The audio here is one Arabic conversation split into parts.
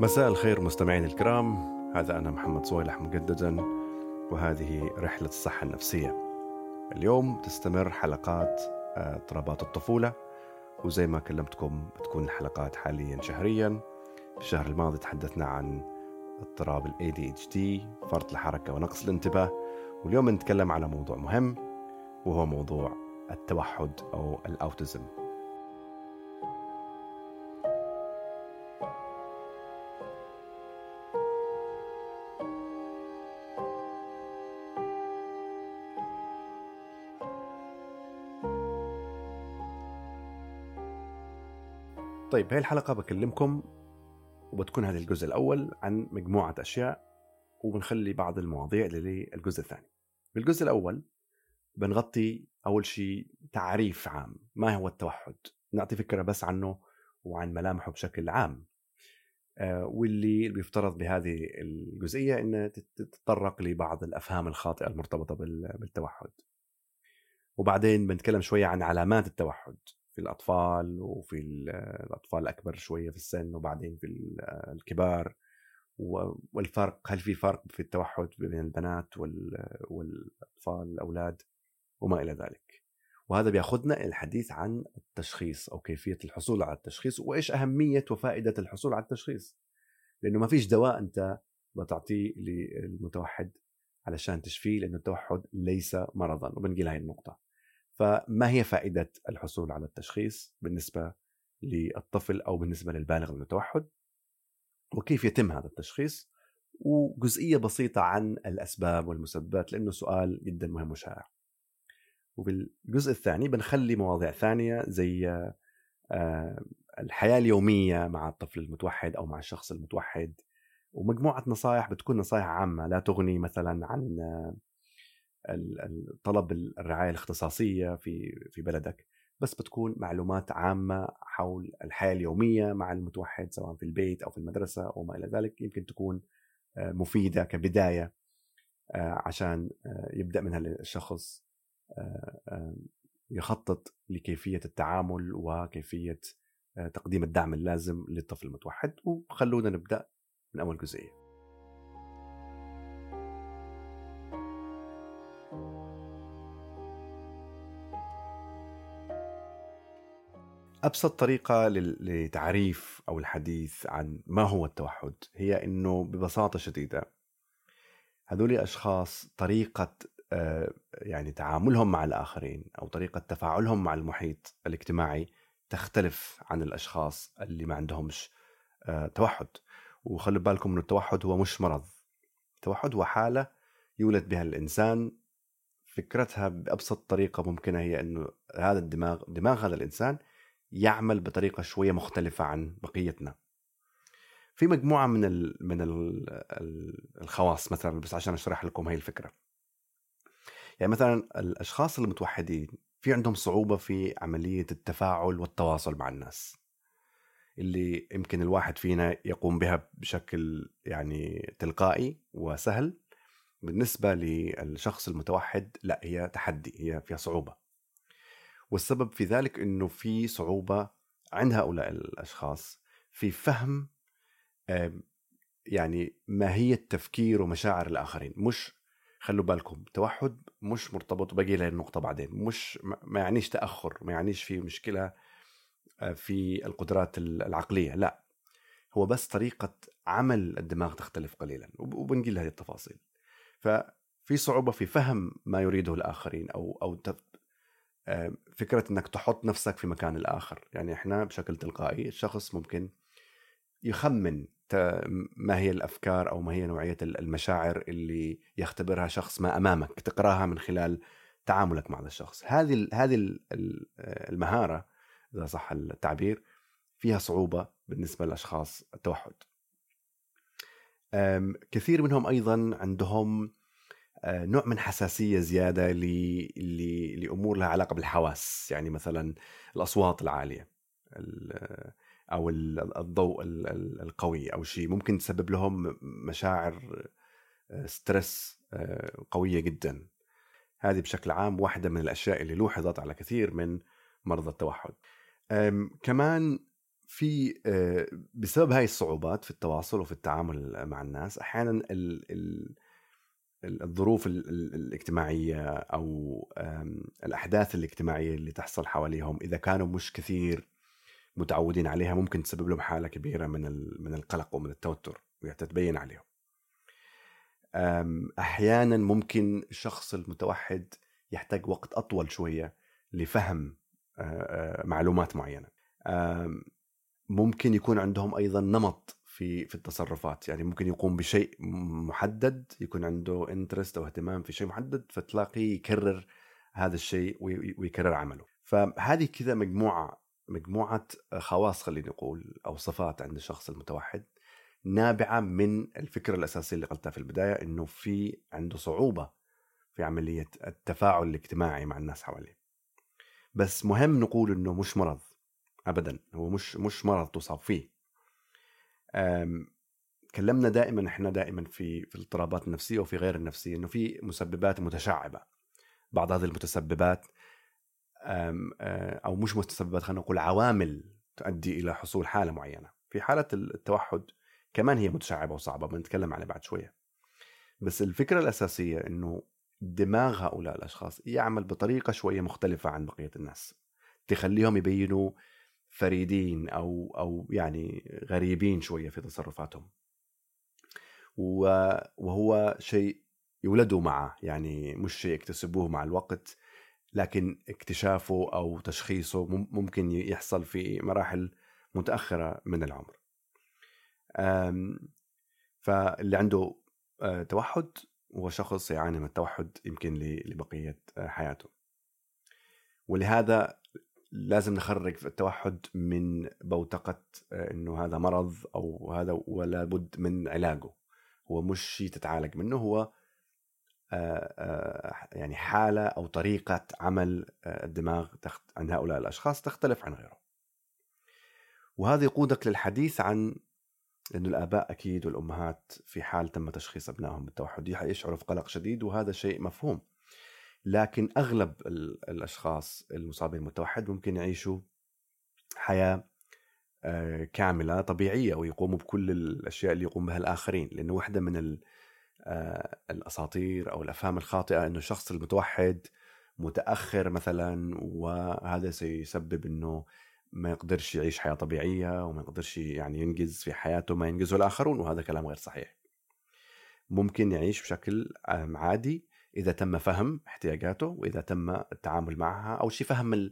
مساء الخير مستمعينا الكرام. هذا أنا محمد صويلح مجددا وهذه رحلة الصحة النفسية. اليوم تستمر حلقات آه، اضطرابات الطفولة وزي ما كلمتكم بتكون الحلقات حاليا شهريا. في الشهر الماضي تحدثنا عن اضطراب ال ADHD فرط الحركة ونقص الانتباه. واليوم نتكلم على موضوع مهم وهو موضوع التوحد أو الأوتيزم. طيب هاي الحلقة بكلمكم وبتكون هذا الجزء الأول عن مجموعة أشياء وبنخلي بعض المواضيع للجزء الثاني. بالجزء الأول بنغطي أول شيء تعريف عام ما هو التوحد؟ نعطي فكرة بس عنه وعن ملامحه بشكل عام. آه، واللي بيفترض بهذه الجزئية أن تتطرق لبعض الأفهام الخاطئة المرتبطة بالتوحد. وبعدين بنتكلم شوية عن علامات التوحد. في الأطفال وفي الأطفال الأكبر شوية في السن وبعدين في الكبار والفرق هل في فرق في التوحد بين البنات والأطفال الأولاد وما إلى ذلك؟ وهذا بياخذنا الحديث عن التشخيص أو كيفية الحصول على التشخيص وإيش أهمية وفائدة الحصول على التشخيص. لأنه ما فيش دواء أنت بتعطيه للمتوحد علشان تشفيه لأنه التوحد ليس مرضا وبنقول هاي النقطة. فما هي فائدة الحصول على التشخيص بالنسبة للطفل أو بالنسبة للبالغ المتوحد؟ وكيف يتم هذا التشخيص؟ وجزئية بسيطة عن الأسباب والمسببات لأنه سؤال جدا مهم وشائع. وبالجزء الثاني بنخلي مواضيع ثانية زي آه، الحياة اليومية مع الطفل المتوحد أو مع الشخص المتوحد. ومجموعة نصائح بتكون نصائح عامة لا تغني مثلا عن طلب الرعاية الاختصاصية في في بلدك بس بتكون معلومات عامة حول الحياة اليومية مع المتوحد سواء في البيت أو في المدرسة أو ما إلى ذلك يمكن تكون آه، مفيدة كبداية آه، عشان آه، يبدأ منها الشخص يخطط لكيفية التعامل وكيفية تقديم الدعم اللازم للطفل المتوحد. وخلونا نبدأ من أول جزئية. أبسط طريقة لتعريف أو الحديث عن ما هو التوحد هي إنه ببساطة شديدة. هذول أشخاص طريقة آه، يعني تعاملهم مع الآخرين أو طريقة تفاعلهم مع المحيط الاجتماعي تختلف عن الأشخاص اللي ما عندهمش آه، توحد. وخلوا بالكم إنه التوحد هو مش مرض. التوحد هو حالة يولد بها الإنسان. فكرتها بأبسط طريقة ممكنة هي إنه هذا الدماغ دماغ هذا الإنسان يعمل بطريقة شوية مختلفة عن بقيتنا. في مجموعة من ال من ال الخواص مثلا بس عشان أشرح لكم هي الفكرة. يعني مثلا الأشخاص المتوحدين في عندهم صعوبة في عملية التفاعل والتواصل مع الناس. اللي يمكن الواحد فينا يقوم بها بشكل يعني تلقائي وسهل. بالنسبة للشخص المتوحد لا هي تحدي هي فيها صعوبة. والسبب في ذلك إنه في صعوبة عند هؤلاء الأشخاص في فهم يعني ماهيه تفكير ومشاعر الآخرين. مش خلوا بالكم توحد مش مرتبط باقي لهي النقطة بعدين مش ما يعنيش تأخر ما يعنيش في مشكلة آه، في القدرات العقلية لا. هو بس طريقة عمل الدماغ تختلف قليلا وبنقول هذه التفاصيل. ففي صعوبة في فهم ما يريده الآخرين أو أو فكرة إنك تحط نفسك في مكان الآخر. يعني إحنا بشكل تلقائي الشخص ممكن يخمن ما هي الأفكار أو ما هي نوعية المشاعر اللي يختبرها شخص ما أمامك تقرأها من خلال تعاملك مع هذا الشخص. هذه هذه المهارة إذا صح التعبير فيها صعوبة بالنسبة لاشخاص التوحد. كثير منهم أيضا عندهم آه، نوع من حساسية زيادة لأمور لها علاقة بالحواس يعني مثلا الأصوات العالية أو الضوء القوي أو شيء ممكن تسبب لهم مشاعر ستريس آه، آه، قوية جدا. هذه بشكل عام واحدة من الأشياء اللي لوحظت على كثير من مرضى التوحد. كمان في آه، بسبب هاي الصعوبات في التواصل وفي التعامل مع الناس أحيانا ال ال الظروف الاجتماعية أو الأحداث الاجتماعية اللي تحصل حواليهم. إذا كانوا مش كثير متعودين عليها ممكن تسبب لهم حالة كبيرة من من القلق ومن التوتر وتتبين عليهم. أحيانا ممكن الشخص المتوحد يحتاج وقت أطول شوية لفهم معلومات معينة. ممكن يكون عندهم أيضا نمط في في التصرفات. يعني ممكن يقوم بشيء محدد يكون عنده انترست أو اهتمام في شيء محدد فتلاقيه يكرر هذا الشيء ويكرر عمله. فهذه كذا مجموعة مجموعة خواص خلينا نقول أو صفات عند الشخص المتوحد نابعة من الفكرة الأساسية اللي قلتها في البداية إنه في عنده صعوبة في عملية التفاعل الاجتماعي مع الناس حواليه. بس مهم نقول إنه مش مرض ابدا. هو مش مش مرض تصاب فيه. تكلمنا دائما إحنا دائما في في الاضطرابات النفسية وفي غير النفسية إنه في مسببات متشعبة. بعض هذه المتسببات أو مش متسببات خلينا نقول عوامل تؤدي إلى حصول حالة معينة. في حالة التوحد كمان هي متشعبة وصعبة بنتكلم عليها بعد شوية. بس الفكرة الأساسية إنه دماغ هؤلاء الأشخاص يعمل بطريقة شوية مختلفة عن بقية الناس. تخليهم يبينوا فريدين أو أو يعني غريبين شوية في تصرفاتهم. وهو شيء يولدوا معه يعني مش شيء يكتسبوه مع الوقت لكن اكتشافه أو تشخيصه ممكن يحصل في مراحل متأخرة من العمر. فاللي عنده آه، توحد هو شخص يعاني من التوحد يمكن لبقية آه، حياته. ولهذا لازم نخرج التوحد من بوتقة آه، إنه هذا مرض أو هذا ولا بد من علاجه. هو مش شيء تتعالج منه هو آه، آه، يعني حالة أو طريقة عمل الدماغ عند هؤلاء الأشخاص تختلف عن غيره وهذا يقودك للحديث عن إنه الآباء أكيد والأمهات في حال تم تشخيص أبنائهم بالتوحد يشعروا في قلق شديد وهذا شيء مفهوم. لكن أغلب الأشخاص المصابين بالتوحد ممكن يعيشوا حياة آه، كاملة طبيعية ويقوموا بكل الأشياء اللي يقوم بها الآخرين. لأنه واحدة من آه، الأساطير أو الأفهام الخاطئة إنه الشخص المتوحد متأخر مثلا وهذا سيسبب إنه ما يقدرش يعيش حياة طبيعية وما يقدرش يعني ينجز في حياته ما ينجزه الآخرون وهذا كلام غير صحيح. ممكن يعيش بشكل عادي إذا تم فهم احتياجاته وإذا تم التعامل معها أو شيء فهم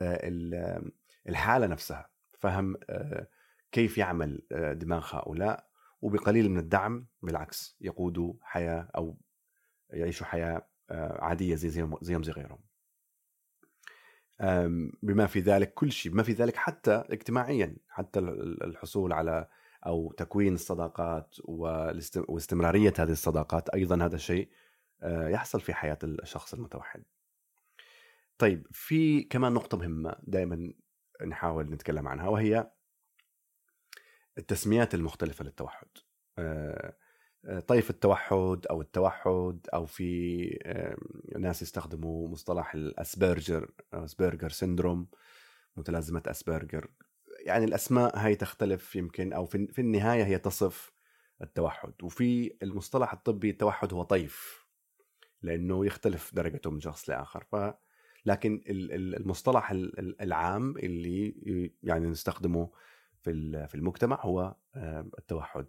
آه، الحالة نفسها فهم آه، كيف يعمل آه، دماغ هؤلاء وبقليل من الدعم بالعكس يقودوا حياة أو يعيشوا حياة عادية زي زيهم زي, غيرهم. بما في ذلك كل شيء بما في ذلك حتى اجتماعيا حتى الحصول على أو تكوين الصداقات واستمرارية هذه الصداقات أيضا هذا شيء يحصل في حياة الشخص المتوحد. طيب في كمان نقطة مهمة دائما نحاول نتكلم عنها وهي التسميات المختلفة للتوحد. آه، آه، طيف التوحد أو التوحد أو في ناس يستخدموا مصطلح ال Asperger Asperger syndrome متلازمة أسبرجر يعني الأسماء هاي تختلف يمكن أو في النهاية هي تصف التوحد وفي المصطلح الطبي التوحد هو طيف لأنه يختلف درجته من شخص لآخر. ف لكن المصطلح العام اللي يعني نستخدمه في في المجتمع هو التوحد.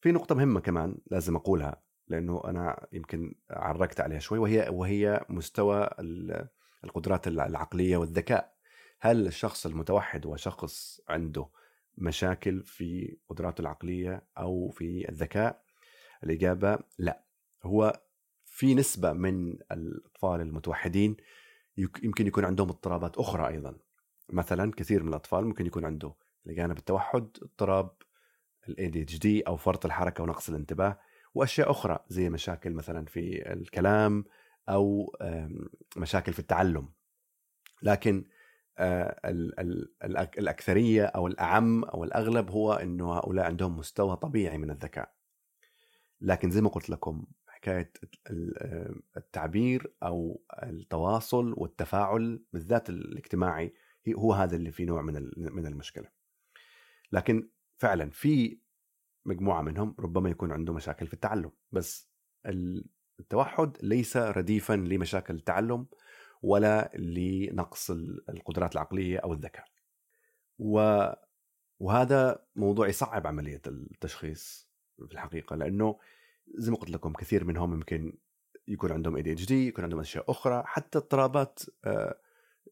في نقطة مهمة كمان لازم أقولها لأنه أنا يمكن عرقت عليها شوي وهي وهي مستوى القدرات العقلية والذكاء. هل الشخص المتوحد هو شخص عنده مشاكل في قدراته العقلية أو في الذكاء؟ الإجابة لا. هو في نسبة من الأطفال المتوحدين يمكن يكون عندهم اضطرابات أخرى أيضا. مثلا كثير من الأطفال ممكن يكون عنده لجانب التوحد اضطراب ال ADHD أو فرط الحركة ونقص الانتباه وأشياء أخرى زي مشاكل مثلا في الكلام أو مشاكل في التعلم. لكن آه، الأكثرية أو الأعم أو الأغلب هو أنه هؤلاء عندهم مستوى طبيعي من الذكاء. لكن زي ما قلت لكم حكاية التعبير أو التواصل والتفاعل بالذات الاجتماعي هو هذا اللي في نوع من من المشكلة. لكن فعلا في مجموعة منهم ربما يكون عنده مشاكل في التعلم بس التوحد ليس رديفا لمشاكل التعلم ولا لنقص القدرات العقلية أو الذكاء. وهذا موضوع يصعب عملية التشخيص في الحقيقة لأنه زي ما قلت لكم كثير منهم يمكن يكون عندهم اي اتش دي يكون عندهم أشياء أخرى حتى اضطرابات آه،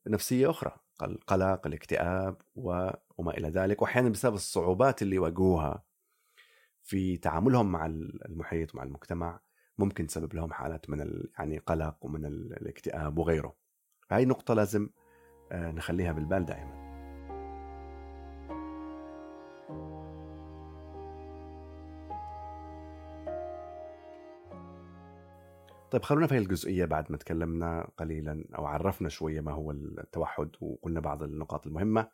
نفسية أخرى القلق الاكتئاب وما إلى ذلك. واحيانا بسبب الصعوبات اللي واجهوها في تعاملهم مع المحيط ومع المجتمع ممكن تسبب لهم حالات من يعني قلق ومن الاكتئاب وغيره. فهي نقطة لازم آه، نخليها بالبال دائما. طيب خلونا في الجزئية بعد ما تكلمنا قليلا أو عرفنا شوية ما هو التوحد وقلنا بعض النقاط المهمة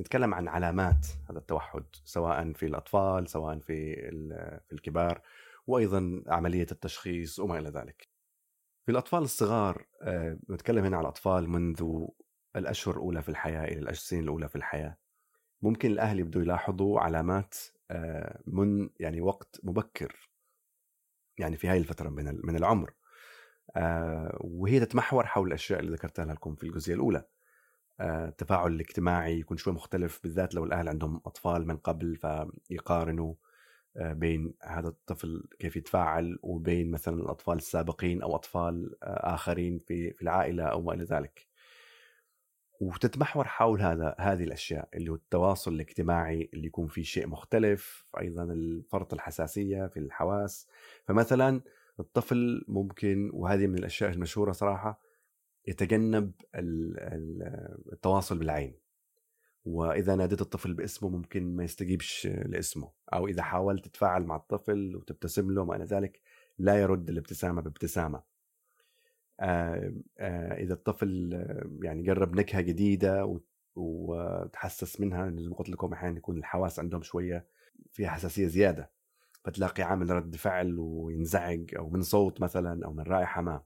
نتكلم عن علامات هذا التوحد سواء في الأطفال سواء في في الكبار وأيضا عملية التشخيص وما إلى ذلك. في الأطفال الصغار آه، نتكلم هنا على الأطفال منذ الأشهر الأولى في الحياة إلى السنين الأولى في الحياة. ممكن الأهل يبدوا يلاحظوا علامات آه، من يعني وقت مبكر يعني في هاي الفترة من من العمر. آه، وهي تتمحور حول الأشياء اللي ذكرتها لكم في الجزئية الأولى. آه، التفاعل الاجتماعي يكون شوي مختلف بالذات لو الأهل عندهم أطفال من قبل فيقارنوا آه، بين هذا الطفل كيف يتفاعل وبين مثلا الأطفال السابقين أو أطفال آخرين في في العائلة أو ما إلى ذلك. وتتمحور حول هذا هذه الأشياء اللي هو التواصل الاجتماعي اللي يكون فيه شيء مختلف أيضا الفرط الحساسية في الحواس. فمثلا الطفل ممكن وهذه من الأشياء المشهورة صراحة يتجنب التواصل بالعين. وإذا ناديت الطفل باسمه ممكن ما يستجيبش لاسمه. أو إذا حاولت تتفاعل مع الطفل وتبتسم له وما إلى ذلك لا يرد الابتسامة بابتسامة. إذا الطفل يعني جرب نكهة جديدة وتحسس منها زي ما قلت لكم أحيانا يكون الحواس عندهم شوية فيها حساسية زيادة فتلاقي عامل رد فعل وينزعج أو من صوت مثلا أو من رائحة ما.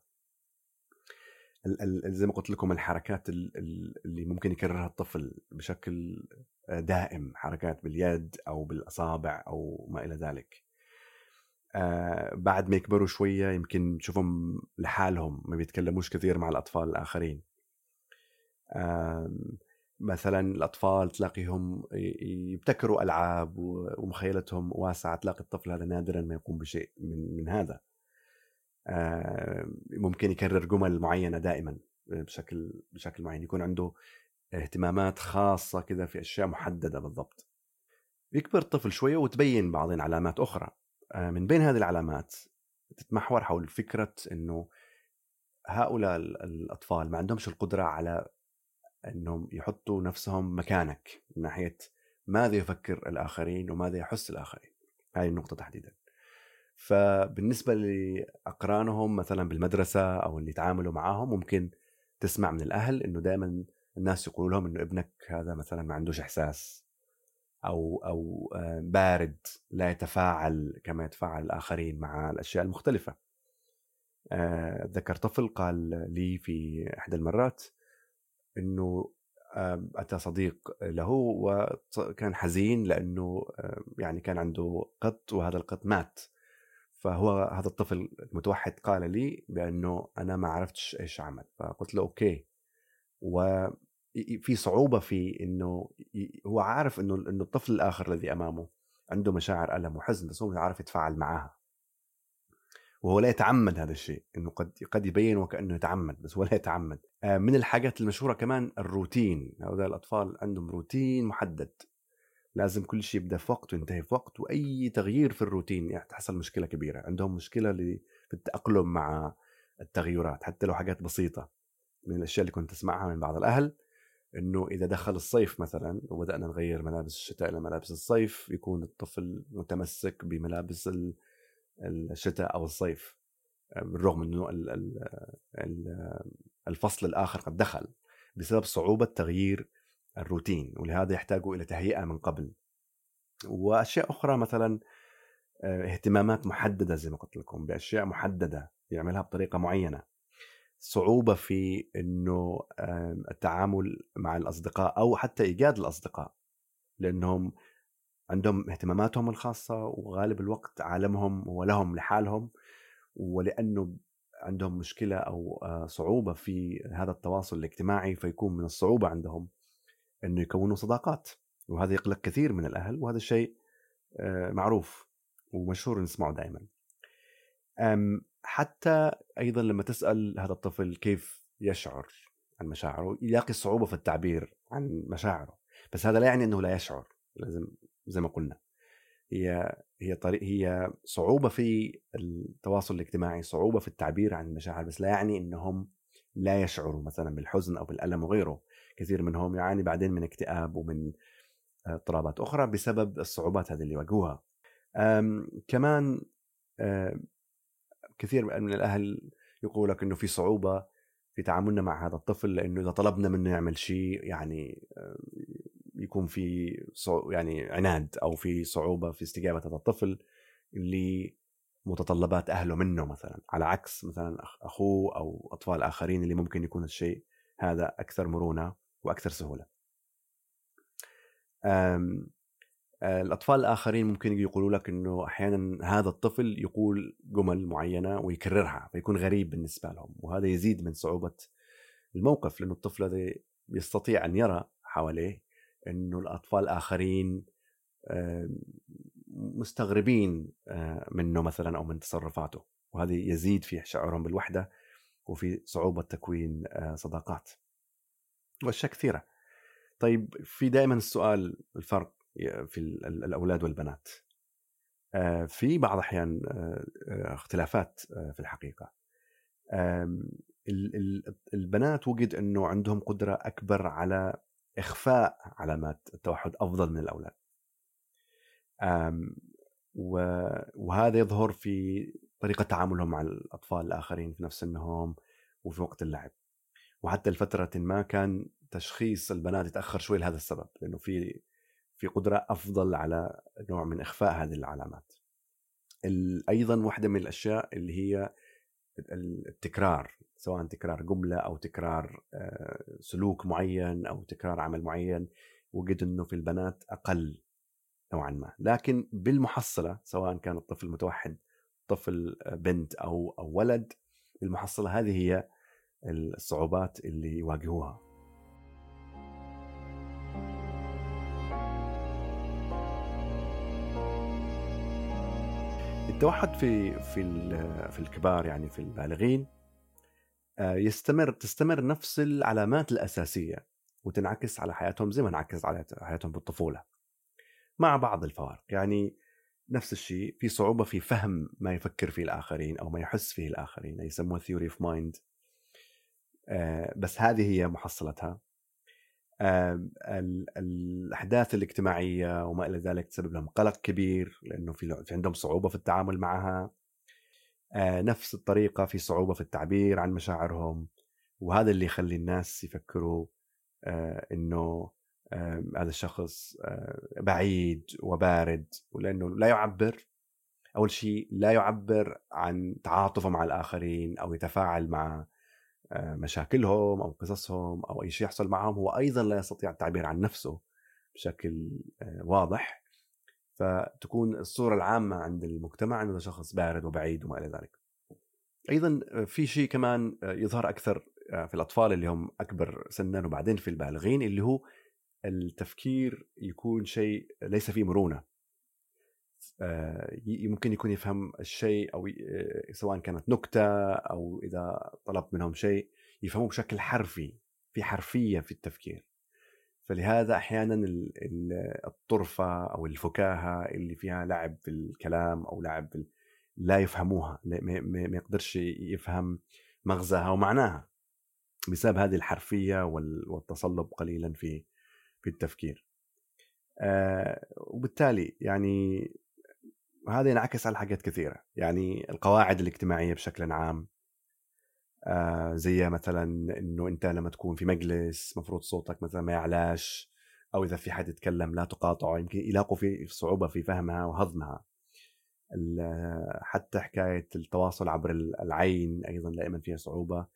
زي ما قلت لكم الحركات اللي ممكن يكررها الطفل بشكل دائم حركات باليد أو بالأصابع أو ما إلى ذلك. آه بعد ما يكبروا شوية يمكن نشوفهم لحالهم ما بيتكلموش كثير مع الأطفال الآخرين. آه مثلا الأطفال تلاقيهم يبتكروا ألعاب ومخيلتهم واسعة تلاقي الطفل هذا نادرا ما يقوم بشيء من, من هذا. آه ممكن يكرر جمل معينة دائما بشكل بشكل معين. يكون عنده اهتمامات خاصة كذا في أشياء محددة بالضبط. يكبر الطفل شوية وتبين بعضين علامات أخرى. آه، من بين هذه العلامات تتمحور حول فكرة أنه هؤلاء الأطفال ما عندهمش القدرة على أنهم يحطوا نفسهم مكانك من ناحية ماذا يفكر الآخرين وماذا يحس الآخرين. هذه النقطة تحديدا. فبالنسبة لأقرانهم مثلا بالمدرسة أو اللي يتعاملوا معاهم ممكن تسمع من الأهل أنه دائما الناس يقولوا لهم أنه ابنك هذا مثلا ما عندوش إحساس. أو أو آه، بارد لا يتفاعل كما يتفاعل الآخرين مع الأشياء المختلفة. اتذكر طفل قال لي في إحدى المرات إنه أتى صديق له وكان حزين لأنه يعني كان عنده قط وهذا القط مات. فهو هذا الطفل المتوحد قال لي بأنه أنا ما عرفتش إيش عمل فقلت له أوكي. و في صعوبة في إنه هو عارف إنه إنه الطفل الآخر الذي أمامه عنده مشاعر ألم وحزن بس هو مش عارف يتفاعل معها. وهو لا يتعمد هذا الشيء إنه قد قد يبين وكأنه يتعمد بس هو لا يتعمد. آه، من الحاجات المشهورة كمان الروتين. هؤلاء الأطفال عندهم روتين محدد. لازم كل شيء يبدأ في وقت وينتهي في وقت وأي تغيير في الروتين تحصل مشكلة كبيرة. عندهم مشكلة في التأقلم مع التغيرات حتى لو حاجات بسيطة. من الأشياء اللي كنت اسمعها من بعض الأهل. إنه إذا دخل الصيف مثلا وبدأنا نغير ملابس الشتاء إلى ملابس الصيف يكون الطفل متمسك بملابس الشتاء أو الصيف. بالرغم إنه الفصل الآخر قد دخل بسبب صعوبة تغيير الروتين ولهذا يحتاجوا إلى تهيئة من قبل. وأشياء أخرى مثلا آه، اهتمامات محددة زي ما قلت لكم بأشياء محددة يعملها بطريقة معينة. صعوبة في إنه التعامل مع الأصدقاء أو حتى إيجاد الأصدقاء لأنهم عندهم اهتماماتهم الخاصة وغالب الوقت عالمهم هو لهم لحالهم ولأنه عندهم مشكلة أو صعوبة في هذا التواصل الاجتماعي فيكون من الصعوبة عندهم إنه يكونوا صداقات. وهذا يقلق كثير من الأهل وهذا الشيء معروف ومشهور نسمعه دائما حتى أيضا لما تسأل هذا الطفل كيف يشعر عن مشاعره يلاقي صعوبة في التعبير عن مشاعره. بس هذا لا يعني إنه لا يشعر لازم زي ما قلنا. هي هي طريق هي صعوبة في التواصل الاجتماعي صعوبة في التعبير عن المشاعر بس لا يعني إنهم لا يشعروا مثلا بالحزن أو بالألم وغيره. كثير منهم يعاني بعدين من اكتئاب ومن اضطرابات أخرى بسبب الصعوبات هذه اللي يواجهوها كمان كثير من الأهل يقول لك إنه في صعوبة في تعاملنا مع هذا الطفل لأنه إذا طلبنا منه يعمل شيء يعني يكون في يعني عناد أو في صعوبة في استجابة هذا الطفل لمتطلبات أهله منه مثلا على عكس مثلا أخوه أو أطفال آخرين اللي ممكن يكون الشيء هذا أكثر مرونة وأكثر سهولة. الأطفال الآخرين ممكن يقولوا لك إنه أحيانا هذا الطفل يقول جمل معينة ويكررها فيكون غريب بالنسبة لهم وهذا يزيد من صعوبة الموقف لأنه الطفل هذا يستطيع أن يرى حواليه إنه الأطفال الآخرين مستغربين آه، منه مثلا أو من تصرفاته وهذا يزيد في شعورهم بالوحدة وفي صعوبة تكوين آه، صداقات وأشياء كثيرة. طيب في دائما السؤال الفرق في الأولاد والبنات. آه، في بعض الاحيان اختلافات في الحقيقة. البنات وجد إنه عندهم قدرة أكبر على إخفاء علامات التوحد أفضل من الأولاد. وهذا يظهر في طريقة تعاملهم مع الأطفال الآخرين في نفس سنهم وفي وقت اللعب. وحتى لفترة ما كان تشخيص البنات يتأخر شوي لهذا السبب لأنه في في قدرة أفضل على نوع من إخفاء هذه العلامات. أيضا واحدة من الأشياء اللي هي التكرار سواء تكرار جملة أو تكرار آه، سلوك معين أو تكرار عمل معين وجد أنه في البنات أقل نوعا ما. لكن بالمحصلة سواء كان الطفل متوحد طفل آه، بنت أو أو ولد بالمحصلة هذه هي الصعوبات اللي يواجهوها. التوحد في في في الكبار يعني في البالغين آه، يستمر تستمر نفس العلامات الأساسية وتنعكس على حياتهم زي ما انعكس على حياتهم بالطفولة مع بعض الفوارق. يعني نفس الشيء في صعوبة في فهم ما يفكر فيه الآخرين أو ما يحس فيه الآخرين يسموه theory of mind بس هذه هي محصلتها. الأحداث الاجتماعية وما إلى ذلك تسبب لهم قلق كبير لأنه في عندهم صعوبة في التعامل معها. آه، نفس الطريقة في صعوبة في التعبير عن مشاعرهم وهذا اللي يخلي الناس يفكروا آه، إنه هذا الشخص آه، بعيد وبارد ولأنه لا يعبر. أول شيء لا يعبر عن تعاطفه مع الآخرين أو يتفاعل مع مشاكلهم أو قصصهم أو أي شيء يحصل معهم هو أيضا لا يستطيع التعبير عن نفسه بشكل واضح. فتكون الصورة العامة عند المجتمع أنه شخص بارد وبعيد وما إلى ذلك. أيضا في شيء كمان يظهر أكثر في الأطفال اللي هم أكبر سنا وبعدين في البالغين اللي هو التفكير يكون شيء ليس فيه مرونة. ممكن يكون يفهم الشيء أو سواء كانت نكتة أو إذا طلبت منهم شيء يفهموه بشكل حرفي في حرفية في التفكير. فلهذا أحيانا الطرفة أو الفكاهة اللي فيها لعب في الكلام أو لعب في لا يفهموها ما يقدرش يفهم مغزاها ومعناها بسبب هذه الحرفية والتصلب قليلا في في التفكير. آه وبالتالي يعني هذا ينعكس على حاجات كثيرة. يعني القواعد الاجتماعية بشكل عام آه زي مثلا إنه أنت لما تكون في مجلس مفروض صوتك مثلا ما يعلاش أو إذا في حد يتكلم لا تقاطعه يمكن يلاقوا في صعوبة في فهمها وهضمها. حتى حكاية التواصل عبر العين أيضا دائما فيها صعوبة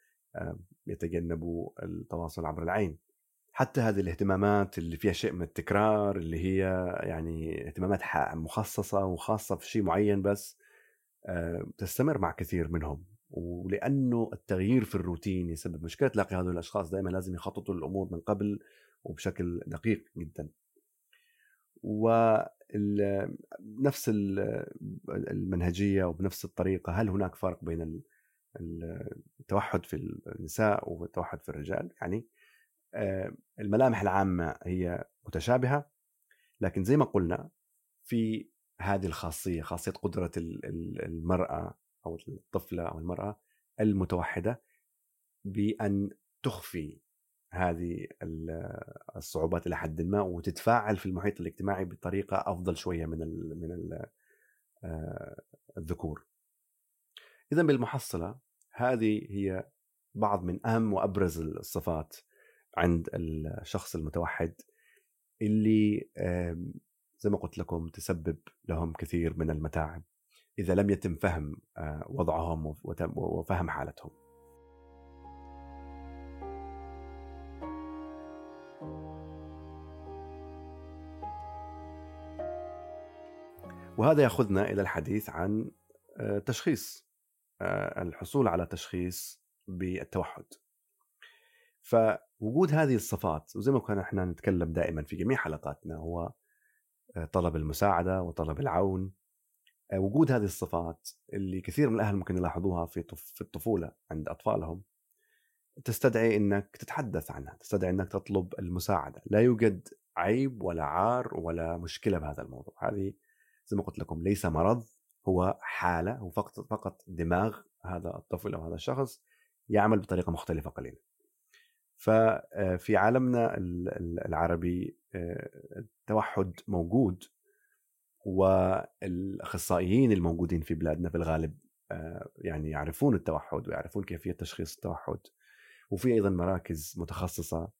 يتجنبوا التواصل عبر العين. حتى هذه الاهتمامات اللي فيها شيء من التكرار اللي هي يعني اهتمامات مخصصة وخاصة في شيء معين بس تستمر مع كثير منهم. ولأنه التغيير في الروتين يسبب مشكلة. تلاقي هذول الأشخاص دائما لازم يخططوا الأمور من قبل وبشكل دقيق جدا. ونفس المنهجية وبنفس الطريقة هل هناك فرق بين التوحد في النساء والتوحد في الرجال؟ يعني آه، الملامح العامة هي متشابهة لكن زي ما قلنا في هذه الخاصية خاصية قدرة المرأة أو الطفلة أو المرأة المتوحدة بأن تخفي هذه الصعوبات إلى حد ما وتتفاعل في المحيط الاجتماعي بطريقة أفضل شوية من من آه، الذكور. اذا بالمحصلة هذه هي بعض من أهم وأبرز الصفات عند الشخص المتوحد اللي زي ما قلت لكم تسبب لهم كثير من المتاعب إذا لم يتم فهم آه، وضعهم وفهم حالتهم. وهذا ياخذنا إلى الحديث عن آه، تشخيص آه، الحصول على تشخيص بالتوحد. فوجود هذه الصفات وزي ما كنا إحنا نتكلم دائما في جميع حلقاتنا هو طلب المساعدة وطلب العون. آه، وجود هذه الصفات اللي كثير من الأهل ممكن يلاحظوها في في الطفولة عند أطفالهم تستدعي إنك تتحدث عنها، تستدعي إنك تطلب المساعدة، لا يوجد عيب ولا عار ولا مشكلة بهذا الموضوع، هذه زي ما قلت لكم ليس مرض هو حالة هو فقط فقط دماغ هذا الطفل أو هذا الشخص يعمل بطريقة مختلفة قليلا. ففي آه، عالمنا العربي آه، التوحد موجود والأخصائيين الموجودين في بلادنا في الغالب آه، يعني يعرفون التوحد ويعرفون كيفية تشخيص التوحد. وفي أيضا مراكز متخصصة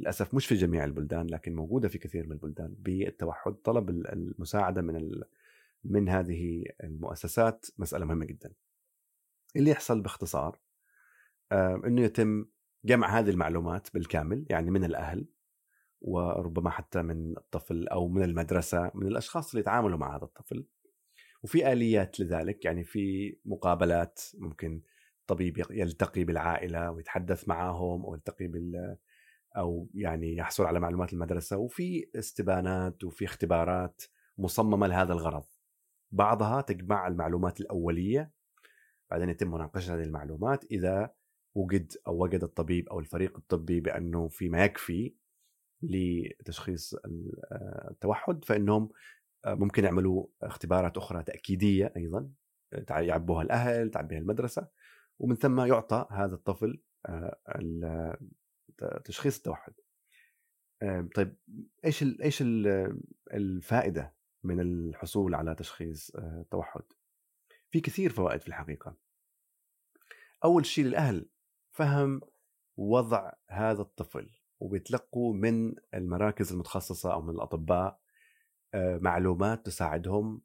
للأسف مش في جميع البلدان لكن موجودة في كثير من البلدان بالتوحد. طلب المساعدة من من هذه المؤسسات مسألة مهمة جدا. اللي يحصل باختصار إنه يتم جمع هذه المعلومات بالكامل يعني من الأهل وربما حتى من الطفل أو من المدرسة من الأشخاص اللي يتعاملوا مع هذا الطفل. وفي آليات لذلك يعني في مقابلات ممكن طبيب يلتقي بالعائلة ويتحدث معهم أو يلتقي بال أو يعني يحصل على معلومات المدرسة. وفي استبانات وفي اختبارات مصممة لهذا الغرض. بعضها تجمع المعلومات الأولية بعدين يتم مناقشة هذه المعلومات إذا وجد أو وجد الطبيب أو الفريق الطبي بأنه في ما يكفي لتشخيص آه، التوحد فإنهم آه، ممكن يعملوا اختبارات أخرى تأكيدية أيضا يعبوها الأهل تعبيها المدرسة ومن ثم يعطى هذا الطفل آه، تشخيص التوحد. طيب إيش إيش الفائدة من الحصول على تشخيص التوحد؟ في كثير فوائد في الحقيقة. أول شيء للأهل فهم وضع هذا الطفل وبيتلقوا من المراكز المتخصصة أو من الأطباء آه، معلومات تساعدهم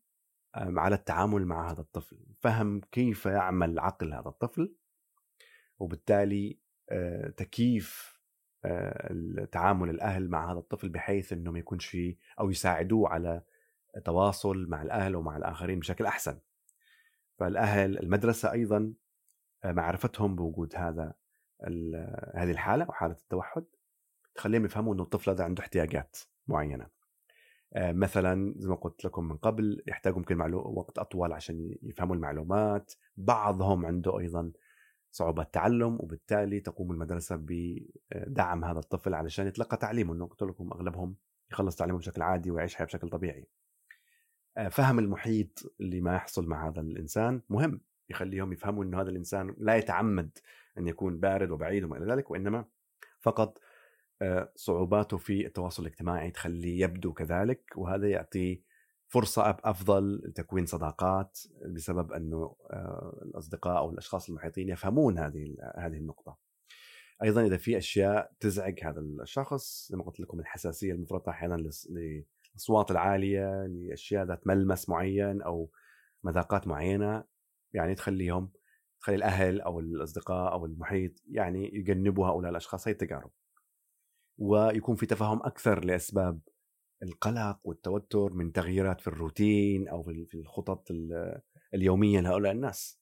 على التعامل مع هذا الطفل فهم كيف يعمل عقل هذا الطفل وبالتالي آه، تكييف آه، تعامل الأهل مع هذا الطفل بحيث انه ما يكونش في أو يساعدوه على تواصل مع الأهل ومع الآخرين بشكل أحسن. فالأهل المدرسة أيضا معرفتهم بوجود هذا هذه الحالة وحاله التوحد تخليهم يفهموا إنه الطفل هذا عنده احتياجات معينة. آه، مثلا زي ما قلت لكم من قبل يحتاجوا يمكن وقت أطول عشان يفهموا المعلومات. بعضهم عنده أيضا صعوبات تعلم وبالتالي تقوم المدرسة بدعم هذا الطفل علشان يتلقى تعليمه. إنه قلت لكم أغلبهم يخلص تعليمه بشكل عادي ويعيش حياه بشكل طبيعي. آه، فهم المحيط اللي ما يحصل مع هذا الإنسان مهم. يخليهم يفهموا إنه هذا الإنسان لا يتعمد أن يكون بارد وبعيد وما إلى ذلك وإنما فقط آه، صعوباته في التواصل الاجتماعي تخليه يبدو كذلك وهذا يعطي فرصة أفضل لتكوين صداقات بسبب أنه آه، الأصدقاء أو الأشخاص المحيطين يفهمون هذه هذه النقطة. أيضا إذا في أشياء تزعج هذا الشخص زي ما قلت لكم الحساسية المفرطة أحيانا للأصوات العالية لأشياء ذات ملمس معين أو مذاقات معينة يعني تخليهم تخلي الأهل أو الأصدقاء أو المحيط يعني يجنبوا هؤلاء الأشخاص هي التجارب. ويكون في تفهم أكثر لأسباب القلق والتوتر من تغييرات في الروتين أو في الخطط اليومية لهؤلاء الناس.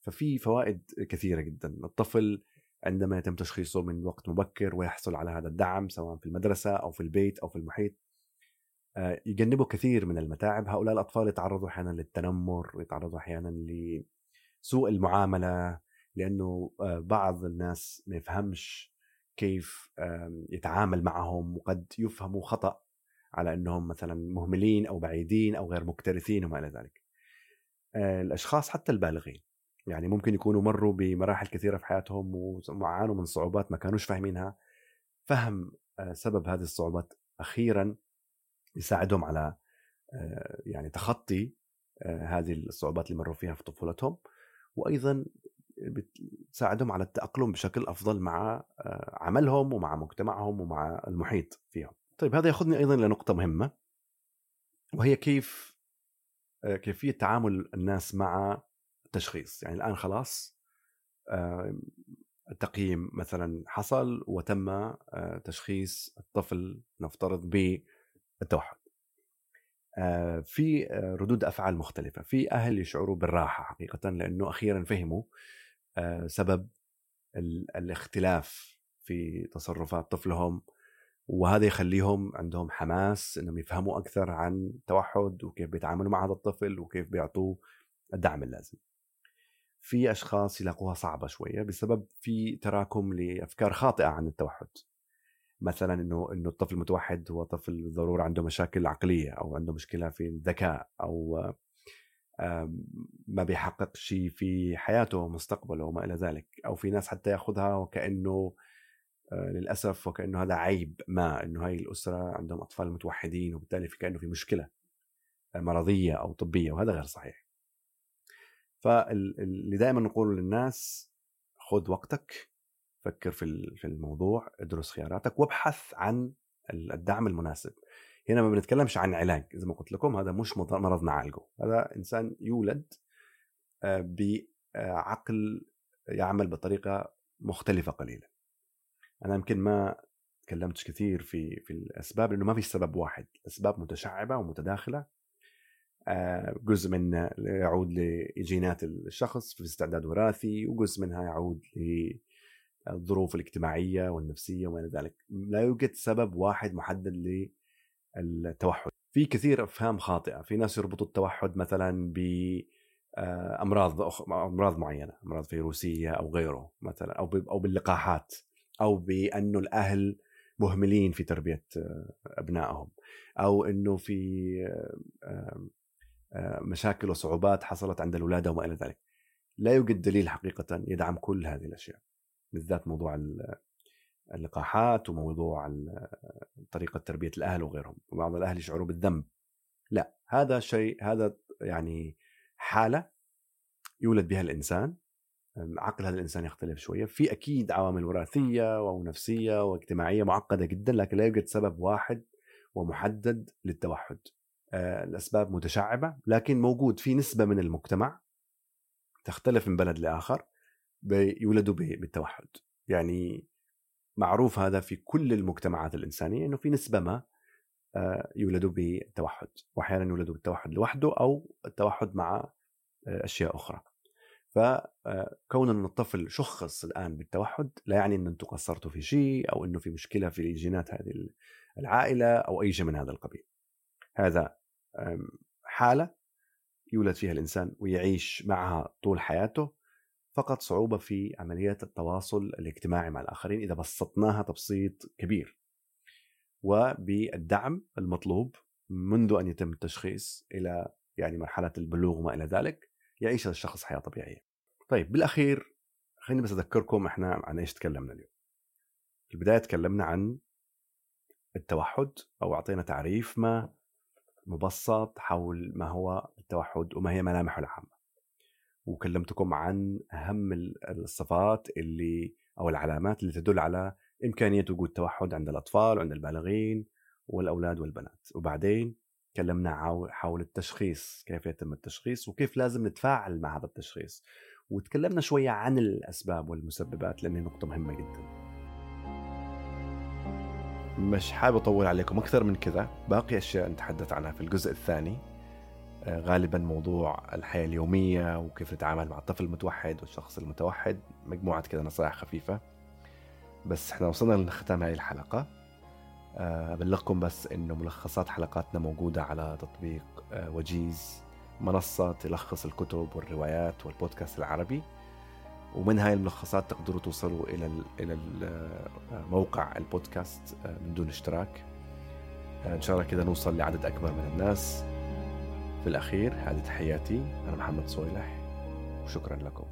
ففي فوائد كثيرة جدا. الطفل عندما يتم تشخيصه من وقت مبكر ويحصل على هذا الدعم سواء في المدرسة أو في البيت أو في المحيط يجنبوا كثير من المتاعب هؤلاء الأطفال يتعرضوا أحيانا للتنمر ويتعرضوا أحيانا لسوء المعاملة لأنه آه، بعض الناس ما يفهمش كيف يتعامل معهم وقد يفهموا خطأ على أنهم مثلا مهملين أو بعيدين أو غير مكترثين وما إلى ذلك. آه، الأشخاص حتى البالغين يعني ممكن يكونوا مروا بمراحل كثيرة في حياتهم وعانوا من صعوبات ما كانوش فاهمينها فهم آه، سبب هذه الصعوبات أخيرا يساعدهم على آه، يعني تخطي هذه الصعوبات اللي مروا فيها في طفولتهم وأيضا بتساعدهم على التأقلم بشكل أفضل مع عملهم ومع مجتمعهم ومع المحيط فيهم. طيب هذا يأخذني أيضا لنقطه مهمة وهي كيف آه، كيفية تعامل الناس مع التشخيص. يعني الآن خلاص التقييم مثلا حصل وتم آه، تشخيص الطفل نفترض بالتوحد آه، في ردود أفعال مختلفة في أهل يشعروا بالراحة حقيقة لأنه أخيرا فهموا سبب الاختلاف في تصرفات طفلهم وهذا يخليهم عندهم حماس إنهم يفهموا أكثر عن التوحد وكيف بيتعاملوا مع هذا الطفل وكيف بيعطوه الدعم اللازم. في أشخاص يلاقوها صعبة شوية بسبب في تراكم لأفكار خاطئة عن التوحد. مثلا إنه إنه الطفل المتوحد هو طفل بالضرورة عنده مشاكل عقلية أو عنده مشكلة في الذكاء أو ما بيحقق شيء في حياته ومستقبله وما إلى ذلك أو في ناس حتى يأخذها وكأنه آه، للأسف وكأنه هذا عيب ما إنه هاي الأسرة عندهم أطفال متوحدين وبالتالي في كأنه في مشكلة آه، مرضية أو طبية وهذا غير صحيح. فاللي دائما نقوله للناس خذ وقتك فكر في في الموضوع ادرس خياراتك وابحث عن الدعم المناسب. هنا ما بنتكلمش عن علاج زي ما قلت لكم هذا مش مرض نعالجه. هذا إنسان يولد آه، بعقل يعمل بطريقة مختلفة قليلا. أنا يمكن ما تكلمتش كثير في في الأسباب لأنه ما في سبب واحد. أسباب متشعبة ومتداخلة آه، جزء منها يعود لجينات الشخص في استعداد وراثي وجزء منها يعود للظروف الاجتماعية والنفسية وما إلى ذلك. لا يوجد سبب واحد محدد للتوحد. في كثير أفهام خاطئة. في ناس يربطوا التوحد مثلا ب آه، أمراض أمراض معينة أمراض فيروسية أو غيره مثلا أو أو باللقاحات أو بانه الأهل مهملين في تربية آه، أبنائهم أو إنه في آه، مشاكل وصعوبات حصلت عند الولاده وما إلى ذلك. لا يوجد دليل حقيقة يدعم كل هذه الأشياء. بالذات موضوع اللقاحات وموضوع طريقة تربية الأهل وغيرهم وبعض الأهل يشعروا بالذنب. لا هذا شيء هذا يعني حالة يولد بها الإنسان. عقل هذا الإنسان يختلف شوية. في أكيد عوامل وراثية ونفسيه واجتماعيه معقدة جدا لكن لا يوجد سبب واحد ومحدد للتوحد. آه، الأسباب متشعبة لكن موجود في نسبة من المجتمع تختلف من بلد لآخر. يولدوا بالتوحد يعني معروف هذا في كل المجتمعات الإنسانية إنه في نسبة ما آه، يولدوا بالتوحد واحيانا يولدوا بالتوحد لوحده أو التوحد مع آه، أشياء أخرى فكون إن الطفل شخص الآن بالتوحد لا يعني إن أنتم قصرتوا في شيء أو إنه في مشكلة في جينات هذه العائلة أو أي شيء من هذا القبيل. هذا حالة يولد فيها الإنسان ويعيش معها طول حياته فقط صعوبة في عمليات التواصل الاجتماعي مع الآخرين إذا بسطناها تبسيط كبير. وبالدعم المطلوب منذ أن يتم التشخيص إلى يعني مرحلة البلوغ وما إلى ذلك يعيش الشخص حياة طبيعية. طيب بالأخير خليني بس أذكركم إحنا عن إيش تكلمنا اليوم. في البداية تكلمنا عن التوحد أو أعطينا تعريف ما مبسط حول ما هو التوحد وما هي ملامحه العامة. وكلمتكم عن أهم الصفات اللي أو العلامات اللي تدل على إمكانية وجود توحد عند الأطفال وعند البالغين والأولاد والبنات. وبعدين تكلمنا حول التشخيص كيف يتم التشخيص وكيف لازم نتفاعل مع هذا التشخيص. وتكلمنا شوية عن الأسباب والمسببات لأنها نقطة مهمة جدا. مش حابب أطول عليكم أكثر من كذا. باقي أشياء نتحدث عنها في الجزء الثاني. غالبا موضوع الحياة اليومية وكيف نتعامل مع الطفل المتوحد والشخص المتوحد. مجموعة كذا نصائح خفيفة. بس إحنا وصلنا لختام هذه الحلقة. آه، أبلغكم بس إنه ملخصات حلقاتنا موجودة على تطبيق آه، وجيز منصة تلخص الكتب والروايات والبودكاست العربي. ومن هاي الملخصات تقدروا توصلوا إلى إلى موقع البودكاست من دون اشتراك. إن شاء الله كذا نوصل لعدد أكبر من الناس. في الأخير هذه تحياتي أنا محمد صويلح وشكرا لكم.